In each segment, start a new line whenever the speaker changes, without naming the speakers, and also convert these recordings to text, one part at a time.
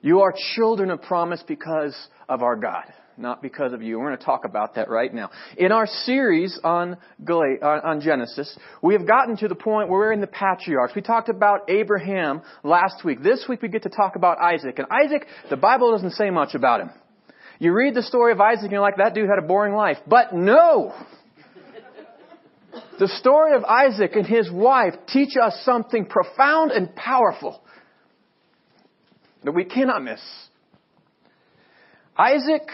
You are children of promise because of our God, not because of you. We're going to talk about that right now. In our series on, on Genesis, we have gotten to the point where we're in the patriarchs. We talked about Abraham last week. This week we get to talk about Isaac. And Isaac, the Bible doesn't say much about him. You read the story of Isaac and you're like, that dude had a boring life. But no! The story of Isaac and his wife teach us something profound and powerful that we cannot miss. Isaac,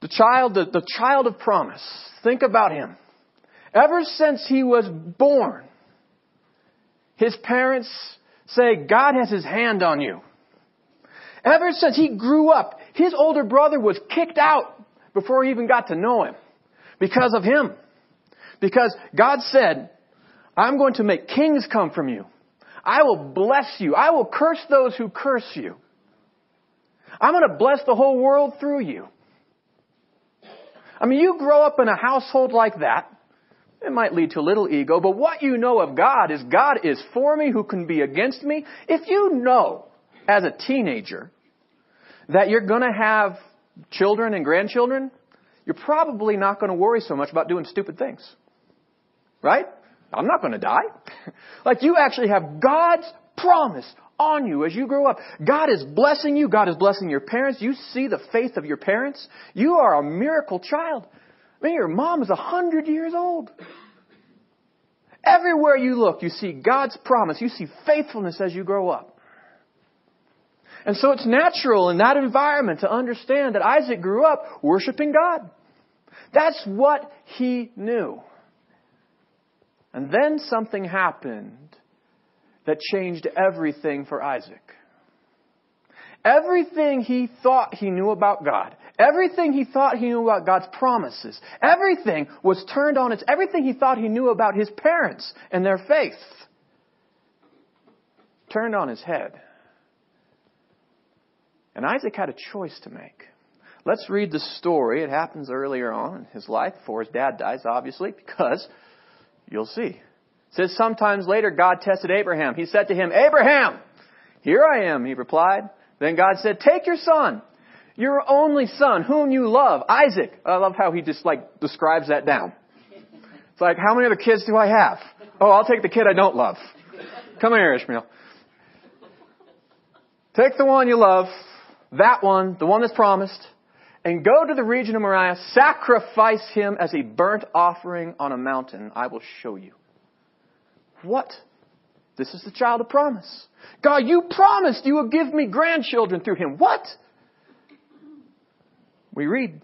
the child, the, the child of promise, think about him. Ever since he was born, his parents say, God has his hand on you. Ever since he grew up, his older brother was kicked out before he even got to know him because of him. Because God said, I'm going to make kings come from you. I will bless you. I will curse those who curse you. I'm going to bless the whole world through you. I mean, you grow up in a household like that. It might lead to a little ego, but what you know of God is God is for me, who can be against me. If you know as a teenager that you're going to have children and grandchildren, you're probably not going to worry so much about doing stupid things. Right? I'm not going to die. like you actually have God's promise on you as you grow up. God is blessing you. God is blessing your parents. You see the faith of your parents. You are a miracle child. I mean, your mom is a hundred years old. Everywhere you look, you see God's promise. You see faithfulness as you grow up. And so it's natural in that environment to understand that Isaac grew up worshiping God. That's what he knew. And then something happened that changed everything for Isaac. Everything he thought he knew about God, everything he thought he knew about God's promises, everything was turned on its, everything he thought he knew about his parents and their faith turned on his head. And Isaac had a choice to make. Let's read the story. It happens earlier on in his life, before his dad dies, obviously, because You'll see. It says sometimes later God tested Abraham. He said to him, Abraham! Here I am, he replied. Then God said, take your son, your only son, whom you love, Isaac. I love how he just like describes that down. It's like, how many other kids do I have? Oh, I'll take the kid I don't love. Come here, Ishmael. Take the one you love, that one, the one that's promised, and go to the region of Moriah, sacrifice him as a burnt offering on a mountain. I will show you. What? This is the child of promise. God, you promised you would give me grandchildren through him. What? We read.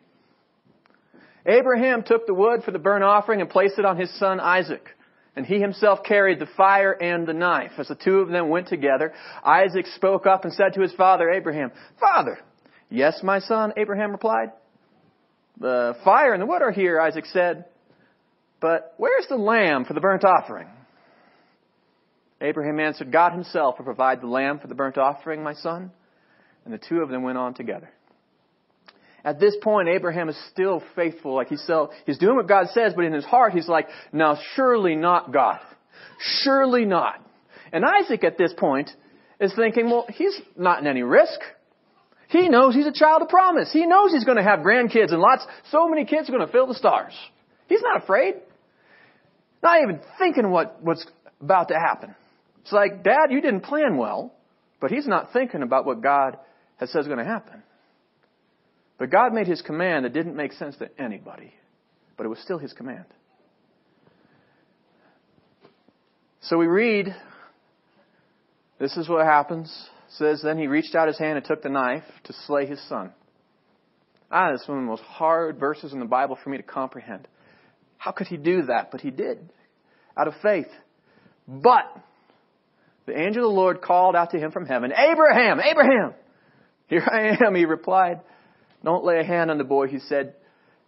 Abraham took the wood for the burnt offering and placed it on his son Isaac. And he himself carried the fire and the knife. As the two of them went together, Isaac spoke up and said to his father Abraham, Father, Yes, my son, Abraham replied. The fire and the wood are here, Isaac said. But where's the lamb for the burnt offering? Abraham answered, God himself will provide the lamb for the burnt offering, my son. And the two of them went on together. At this point, Abraham is still faithful. Like he's still, he's doing what God says, but in his heart, he's like, now surely not God. Surely not. And Isaac at this point is thinking, well, he's not in any risk. He knows he's a child of promise. He knows he's going to have grandkids and lots, so many kids are going to fill the stars. He's not afraid. Not even thinking what, what's about to happen. It's like, Dad, you didn't plan well, but he's not thinking about what God has said is going to happen. But God made his command that didn't make sense to anybody, but it was still his command. So we read, this is what happens says, Then he reached out his hand and took the knife to slay his son. Ah, this is one of the most hard verses in the Bible for me to comprehend. How could he do that? But he did, out of faith. But the angel of the Lord called out to him from heaven, Abraham, Abraham! Here I am, he replied. Don't lay a hand on the boy, he said.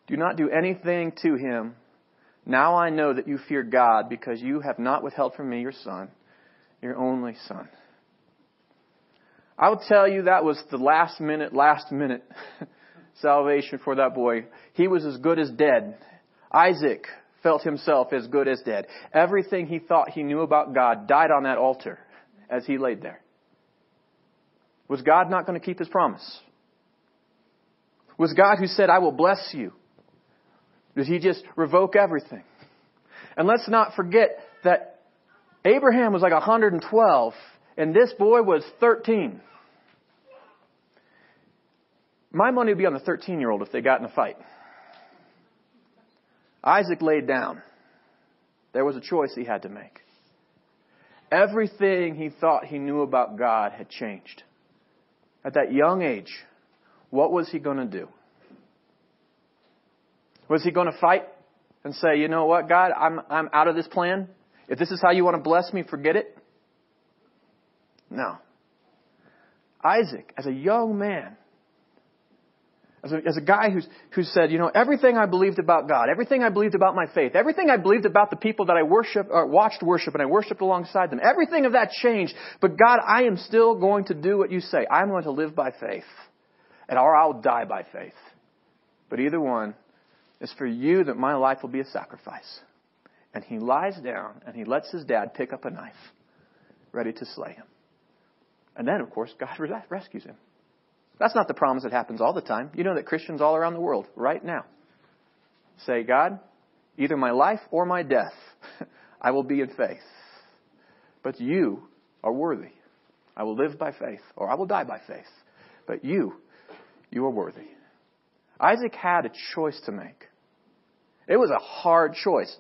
Do not do anything to him. Now I know that you fear God because you have not withheld from me your son, your only son. I will tell you that was the last minute, last minute salvation for that boy. He was as good as dead. Isaac felt himself as good as dead. Everything he thought he knew about God died on that altar as he laid there. Was God not going to keep his promise? Was God who said, I will bless you? Did he just revoke everything? And let's not forget that Abraham was like 112 and this boy was 13. My money would be on the 13 year old if they got in a fight. Isaac laid down. There was a choice he had to make. Everything he thought he knew about God had changed. At that young age, what was he going to do? Was he going to fight and say, you know what, God, I'm, I'm out of this plan? If this is how you want to bless me, forget it? No. Isaac, as a young man, as a, as a guy who's, who said, you know, everything I believed about God, everything I believed about my faith, everything I believed about the people that I worship, or watched worship and I worshiped alongside them, everything of that changed. But God, I am still going to do what you say. I'm going to live by faith. And or I'll die by faith. But either one is for you that my life will be a sacrifice. And he lies down and he lets his dad pick up a knife, ready to slay him. And then, of course, God rescues him. That's not the promise that happens all the time. You know that Christians all around the world, right now, say, God, either my life or my death, I will be in faith. But you are worthy. I will live by faith, or I will die by faith. But you, you are worthy. Isaac had a choice to make. It was a hard choice.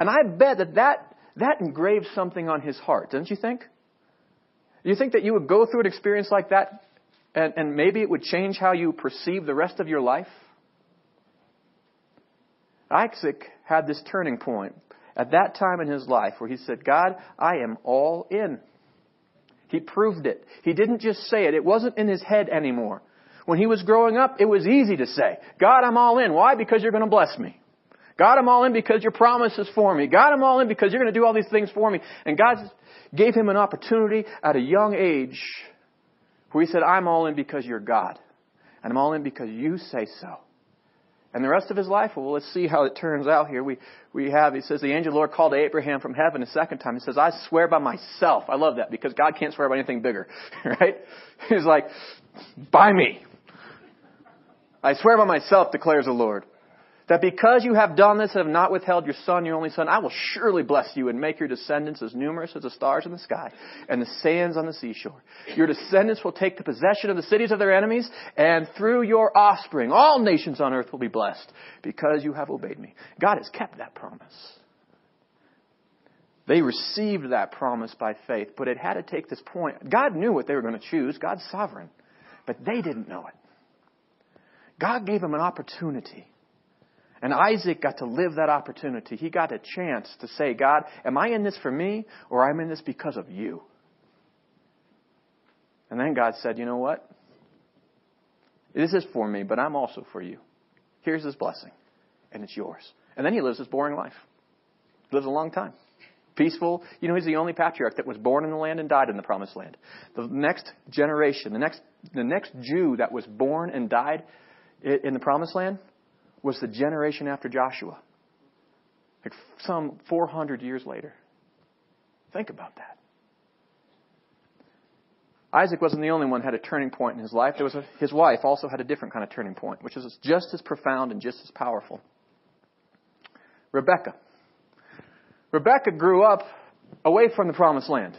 And I bet that that, that engraved something on his heart, don't you think? You think that you would go through an experience like that and, and maybe it would change how you perceive the rest of your life? Isaac had this turning point at that time in his life where he said, God, I am all in. He proved it. He didn't just say it. It wasn't in his head anymore. When he was growing up, it was easy to say, God, I'm all in. Why? Because you're going to bless me. God, I'm all in because your promise is for me. God, I'm all in because you're going to do all these things for me. And God gave him an opportunity at a young age where he said, I'm all in because you're God. And I'm all in because you say so. And the rest of his life, well, let's see how it turns out here. We, we have, he says, the angel Lord called Abraham from heaven a second time. He says, I swear by myself. I love that because God can't swear by anything bigger. Right? He's like, by me. I swear by myself, declares the Lord that because you have done this and have not withheld your son, your only son, I will surely bless you and make your descendants as numerous as the stars in the sky and the sands on the seashore. Your descendants will take the possession of the cities of their enemies, and through your offspring, all nations on earth will be blessed because you have obeyed me. God has kept that promise. They received that promise by faith, but it had to take this point. God knew what they were going to choose. God's sovereign. But they didn't know it. God gave them an opportunity and Isaac got to live that opportunity. He got a chance to say, God, am I in this for me or am I in this because of you? And then God said, you know what? This is for me, but I'm also for you. Here's his blessing, and it's yours. And then he lives this boring life. He Lives a long time. Peaceful. You know, he's the only patriarch that was born in the land and died in the promised land. The next generation, the next, the next Jew that was born and died in the promised land was the generation after Joshua. Like some 400 years later. Think about that. Isaac wasn't the only one who had a turning point in his life. There was a, his wife also had a different kind of turning point, which is just as profound and just as powerful. Rebecca. Rebecca grew up away from the promised land.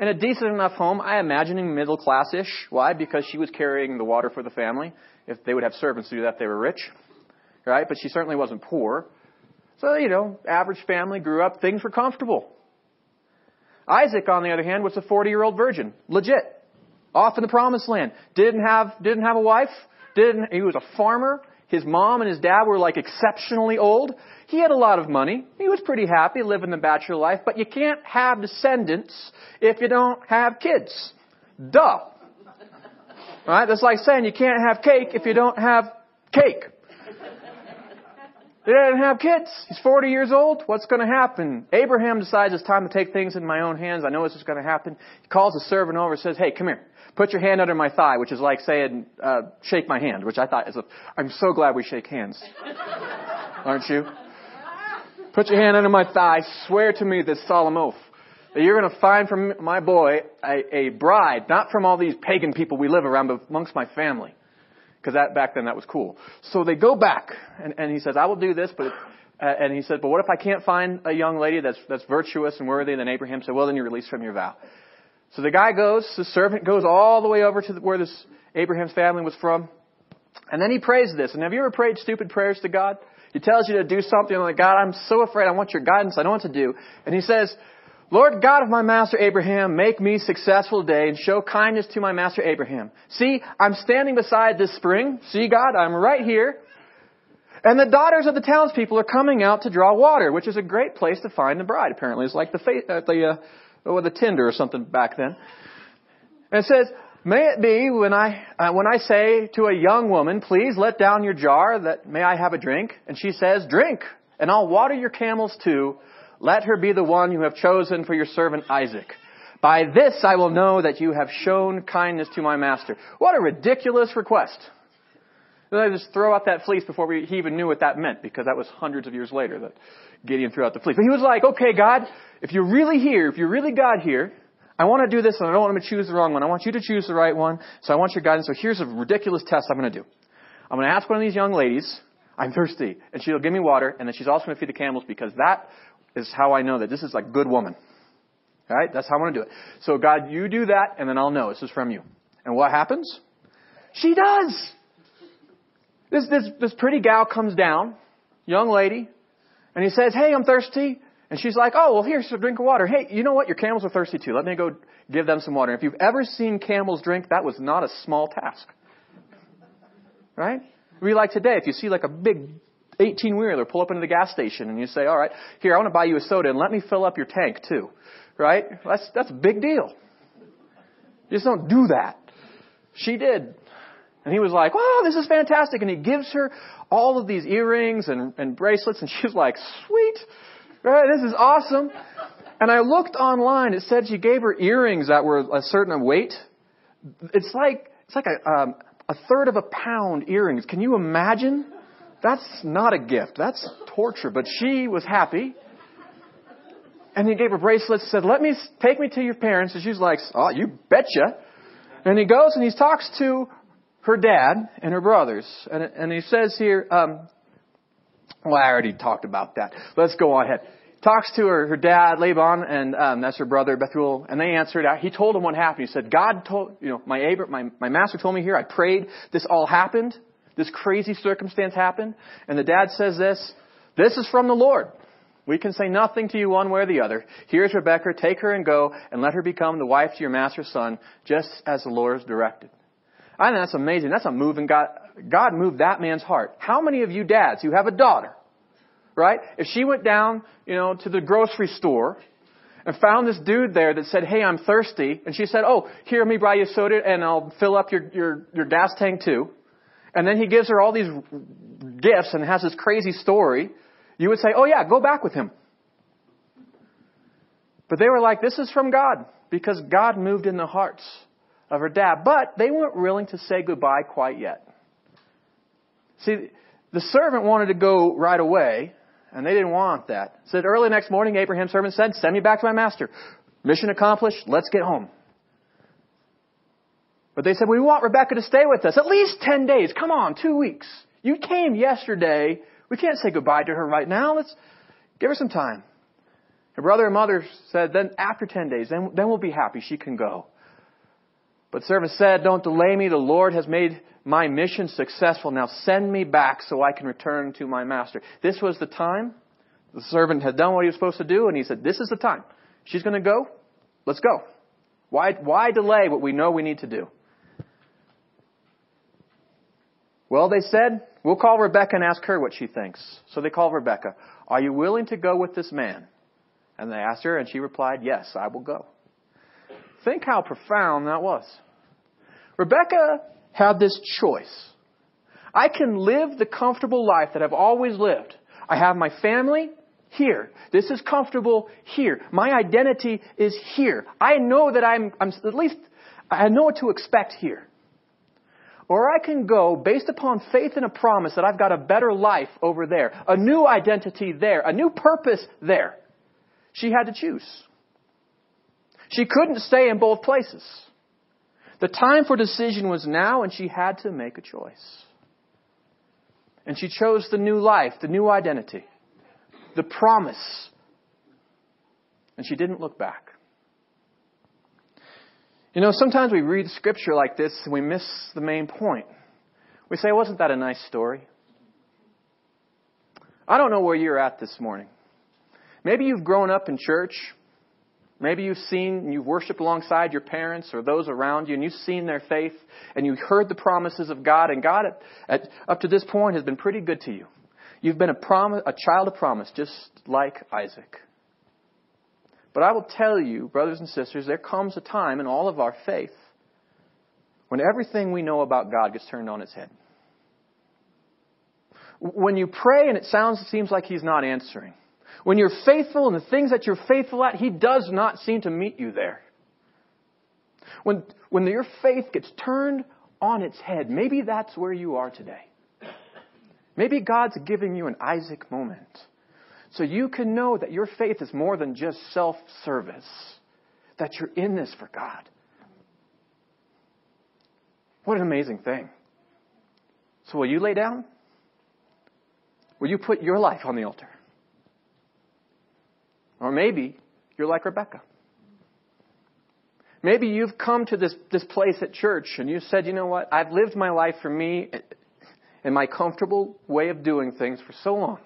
In a decent enough home, I imagine middle class-ish. Why? Because she was carrying the water for the family. If they would have servants to do that, they were rich right? But she certainly wasn't poor. So, you know, average family grew up, things were comfortable. Isaac, on the other hand, was a 40 year old virgin. Legit. Off in the promised land. Didn't have, didn't have a wife. Didn't, he was a farmer. His mom and his dad were like exceptionally old. He had a lot of money. He was pretty happy living the bachelor life, but you can't have descendants if you don't have kids. Duh. Right? That's like saying you can't have cake if you don't have cake. They didn't have kids. He's 40 years old. What's going to happen? Abraham decides it's time to take things in my own hands. I know this is going to happen. He calls a servant over and says, hey, come here. Put your hand under my thigh, which is like saying, uh, shake my hand, which I thought is a, I'm so glad we shake hands. Aren't you? Put your hand under my thigh. Swear to me this solemn oath. that you're going to find from my boy a, a bride, not from all these pagan people we live around, but amongst my family. Because that, back then that was cool. So they go back, and, and he says, I will do this, but, uh, and he said, but what if I can't find a young lady that's, that's virtuous and worthy? And then Abraham said, well, then you're released from your vow. So the guy goes, the servant goes all the way over to the, where this Abraham's family was from, and then he prays this. And have you ever prayed stupid prayers to God? He tells you to do something like, God, I'm so afraid. I want your guidance. I don't know what to do. And he says, Lord God of my master Abraham, make me successful today and show kindness to my master Abraham. See, I'm standing beside this spring. See, God, I'm right here. And the daughters of the townspeople are coming out to draw water, which is a great place to find the bride, apparently. It's like the, uh, the, uh, oh, the Tinder or something back then. And it says, May it be when I, uh, when I say to a young woman, please let down your jar that may I have a drink? And she says, drink, and I'll water your camels too. Let her be the one you have chosen for your servant Isaac. By this I will know that you have shown kindness to my master. What a ridiculous request. I just throw out that fleece before we, he even knew what that meant, because that was hundreds of years later that Gideon threw out the fleece. But he was like, okay, God, if you're really here, if you're really God here, I want to do this and I don't want to choose the wrong one. I want you to choose the right one. So I want your guidance. So here's a ridiculous test I'm going to do. I'm going to ask one of these young ladies, I'm thirsty, and she'll give me water, and then she's also going to feed the camels because that is how I know that this is like good woman. All right? That's how I'm going to do it. So God, you do that, and then I'll know this is from you. And what happens? She does. This, this, this pretty gal comes down, young lady, and he says, Hey, I'm thirsty. And she's like, oh, well, here's a drink of water. Hey, you know what? Your camels are thirsty too. Let me go give them some water. If you've ever seen camels drink, that was not a small task. Right? We like today, if you see like a big 18 wheeler pull up into the gas station and you say, all right, here, I want to buy you a soda and let me fill up your tank too. Right? That's, that's a big deal. You just don't do that. She did. And he was like, wow, this is fantastic. And he gives her all of these earrings and, and bracelets and she's like, sweet. Right? This is awesome. And I looked online. It said she gave her earrings that were a certain weight. It's like it's like a um, a third of a pound earrings. Can you imagine? That's not a gift. That's torture. But she was happy. And he gave her bracelets. Said, "Let me take me to your parents." And she's like, "Oh, you betcha." And he goes and he talks to her dad and her brothers. And, and he says here, um, well, I already talked about that. Let's go on ahead. Talks to her, her dad, Laban, and um, that's her brother, Bethuel, and they answered. He told him what happened. He said, God told, you know, my, Abra- my, my master told me here, I prayed, this all happened. This crazy circumstance happened. And the dad says this, this is from the Lord. We can say nothing to you one way or the other. Here's Rebecca, take her and go, and let her become the wife to your master's son, just as the Lord has directed. I think that's amazing. That's a moving God. God moved that man's heart. How many of you dads who have a daughter, right? If she went down, you know, to the grocery store and found this dude there that said, "Hey, I'm thirsty," and she said, "Oh, here, let me buy you soda and I'll fill up your your your gas tank too," and then he gives her all these gifts and has this crazy story, you would say, "Oh yeah, go back with him." But they were like, "This is from God," because God moved in the hearts of her dad, but they weren't willing to say goodbye quite yet. See, the servant wanted to go right away, and they didn't want that. Said early next morning, Abraham's servant said, Send me back to my master. Mission accomplished, let's get home. But they said, We want Rebecca to stay with us. At least 10 days. Come on, two weeks. You came yesterday. We can't say goodbye to her right now. Let's give her some time. Her brother and mother said, Then after 10 days, then, then we'll be happy. She can go. But servant said, Don't delay me. The Lord has made my mission successful. Now send me back so I can return to my master. This was the time. The servant had done what he was supposed to do, and he said, This is the time. She's going to go. Let's go. Why, why delay what we know we need to do? Well, they said, We'll call Rebecca and ask her what she thinks. So they called Rebecca. Are you willing to go with this man? And they asked her, and she replied, Yes, I will go. Think how profound that was. Rebecca had this choice. I can live the comfortable life that I've always lived. I have my family here. This is comfortable here. My identity is here. I know that I'm, I'm at least, I know what to expect here. Or I can go based upon faith and a promise that I've got a better life over there, a new identity there, a new purpose there. She had to choose. She couldn't stay in both places. The time for decision was now, and she had to make a choice. And she chose the new life, the new identity, the promise. And she didn't look back. You know, sometimes we read scripture like this and we miss the main point. We say, wasn't that a nice story? I don't know where you're at this morning. Maybe you've grown up in church. Maybe you've seen, and you've worshiped alongside your parents or those around you, and you've seen their faith, and you've heard the promises of God, and God, at, at, up to this point, has been pretty good to you. You've been a, prom- a child of promise, just like Isaac. But I will tell you, brothers and sisters, there comes a time in all of our faith when everything we know about God gets turned on its head. When you pray and it sounds, it seems like He's not answering. When you're faithful in the things that you're faithful at, He does not seem to meet you there. When, when your faith gets turned on its head, maybe that's where you are today. Maybe God's giving you an Isaac moment. So you can know that your faith is more than just self service, that you're in this for God. What an amazing thing. So will you lay down? Will you put your life on the altar? Or maybe you're like Rebecca. Maybe you've come to this, this place at church and you said, you know what, I've lived my life for me and my comfortable way of doing things for so long.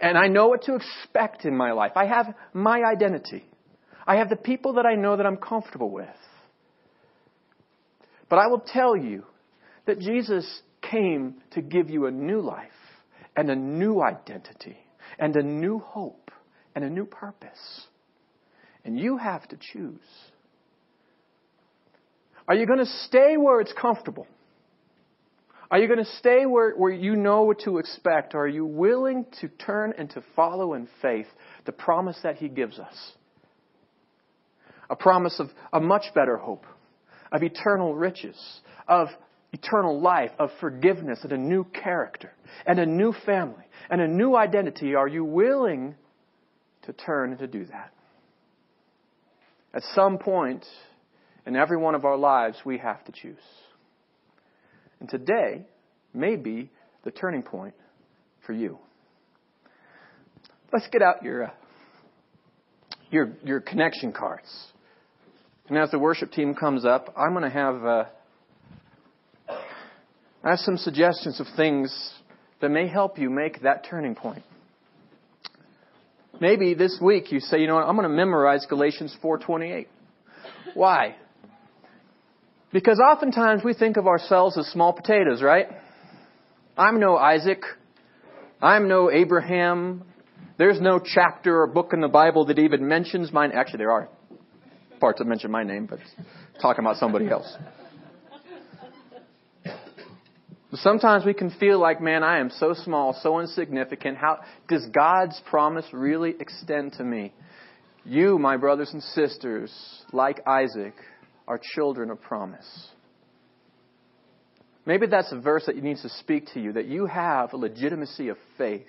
And I know what to expect in my life. I have my identity. I have the people that I know that I'm comfortable with. But I will tell you that Jesus came to give you a new life and a new identity and a new hope and a new purpose. And you have to choose. Are you going to stay where it's comfortable? Are you going to stay where, where you know what to expect? Or are you willing to turn and to follow in faith the promise that He gives us? A promise of a much better hope, of eternal riches, of eternal life, of forgiveness, and a new character, and a new family, and a new identity. Are you willing to turn and to do that. At some point in every one of our lives, we have to choose. And today may be the turning point for you. Let's get out your, uh, your, your connection cards. And as the worship team comes up, I'm going to have, uh, I have some suggestions of things that may help you make that turning point. Maybe this week you say, you know what, I'm going to memorize Galatians 4:28. Why? Because oftentimes we think of ourselves as small potatoes, right? I'm no Isaac. I'm no Abraham. There's no chapter or book in the Bible that even mentions mine. Actually, there are parts that mention my name, but talking about somebody else. Sometimes we can feel like, man, I am so small, so insignificant. How does God's promise really extend to me? You, my brothers and sisters, like Isaac, are children of promise. Maybe that's a verse that needs to speak to you, that you have a legitimacy of faith,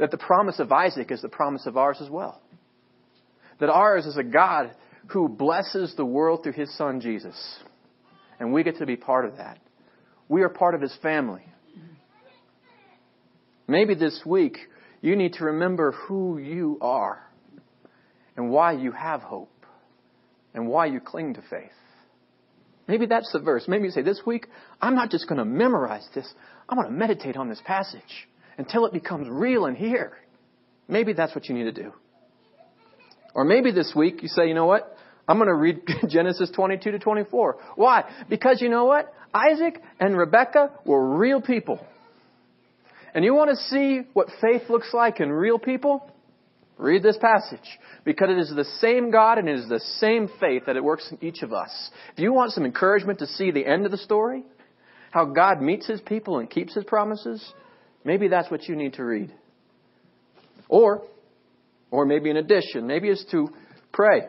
that the promise of Isaac is the promise of ours as well. That ours is a God who blesses the world through his son Jesus. And we get to be part of that. We are part of His family. Maybe this week you need to remember who you are and why you have hope and why you cling to faith. Maybe that's the verse. Maybe you say, This week, I'm not just going to memorize this, I'm going to meditate on this passage until it becomes real and here. Maybe that's what you need to do. Or maybe this week you say, You know what? I'm going to read Genesis 22 to 24. Why? Because you know what? Isaac and Rebekah were real people. And you want to see what faith looks like in real people? Read this passage. Because it is the same God and it is the same faith that it works in each of us. If you want some encouragement to see the end of the story, how God meets his people and keeps his promises, maybe that's what you need to read. Or, or maybe in addition, maybe it's to pray.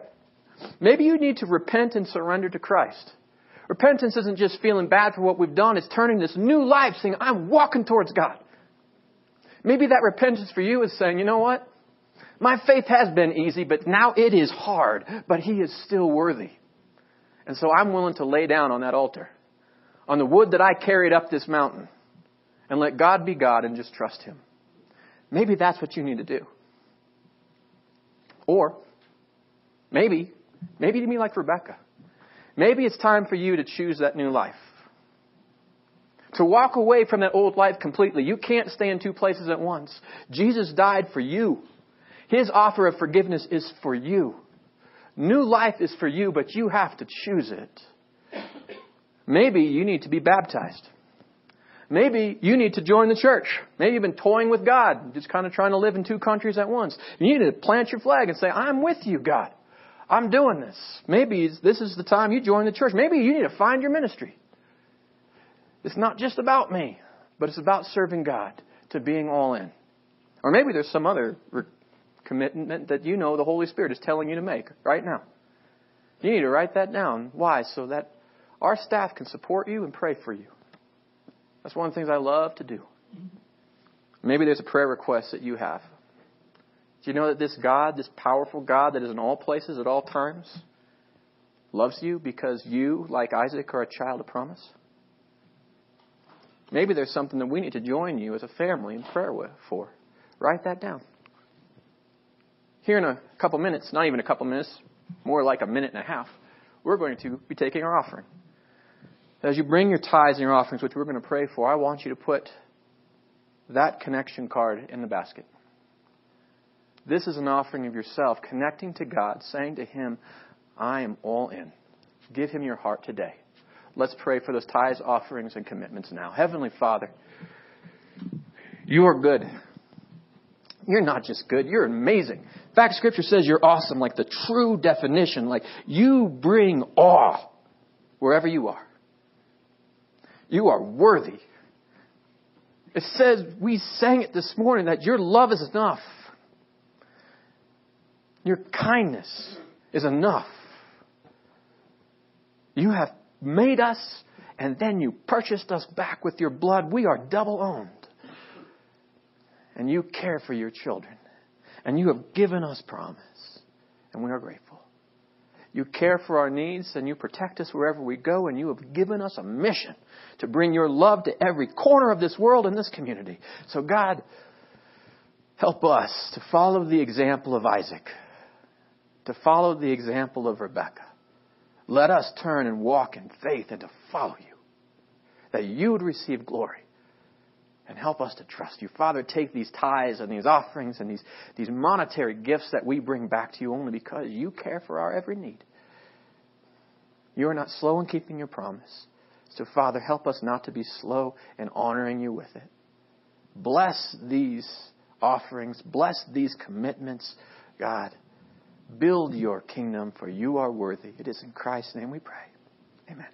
Maybe you need to repent and surrender to Christ. Repentance isn't just feeling bad for what we've done, it's turning this new life, saying, I'm walking towards God. Maybe that repentance for you is saying, you know what? My faith has been easy, but now it is hard, but He is still worthy. And so I'm willing to lay down on that altar, on the wood that I carried up this mountain, and let God be God and just trust Him. Maybe that's what you need to do. Or, maybe, maybe to be like Rebecca. Maybe it's time for you to choose that new life. To walk away from that old life completely. You can't stay in two places at once. Jesus died for you. His offer of forgiveness is for you. New life is for you, but you have to choose it. Maybe you need to be baptized. Maybe you need to join the church. Maybe you've been toying with God, just kind of trying to live in two countries at once. You need to plant your flag and say, I'm with you, God. I'm doing this. Maybe this is the time you join the church. Maybe you need to find your ministry. It's not just about me, but it's about serving God, to being all in. Or maybe there's some other commitment that you know the Holy Spirit is telling you to make right now. You need to write that down. Why? So that our staff can support you and pray for you. That's one of the things I love to do. Maybe there's a prayer request that you have. Do you know that this God, this powerful God that is in all places at all times, loves you because you, like Isaac, are a child of promise? Maybe there's something that we need to join you as a family in prayer with, for. Write that down. Here in a couple minutes, not even a couple minutes, more like a minute and a half, we're going to be taking our offering. As you bring your tithes and your offerings, which we're going to pray for, I want you to put that connection card in the basket. This is an offering of yourself, connecting to God, saying to Him, I am all in. Give Him your heart today. Let's pray for those tithes, offerings, and commitments now. Heavenly Father, you are good. You're not just good, you're amazing. In fact, Scripture says you're awesome, like the true definition. Like you bring awe wherever you are. You are worthy. It says, we sang it this morning, that your love is enough. Your kindness is enough. You have made us and then you purchased us back with your blood. We are double owned. And you care for your children. And you have given us promise. And we are grateful. You care for our needs and you protect us wherever we go, and you have given us a mission to bring your love to every corner of this world and this community. So, God, help us to follow the example of Isaac, to follow the example of Rebekah. Let us turn and walk in faith and to follow you, that you would receive glory and help us to trust you. Father, take these tithes and these offerings and these, these monetary gifts that we bring back to you only because you care for our every need. You are not slow in keeping your promise. So, Father, help us not to be slow in honoring you with it. Bless these offerings, bless these commitments, God. Build your kingdom, for you are worthy. It is in Christ's name we pray. Amen.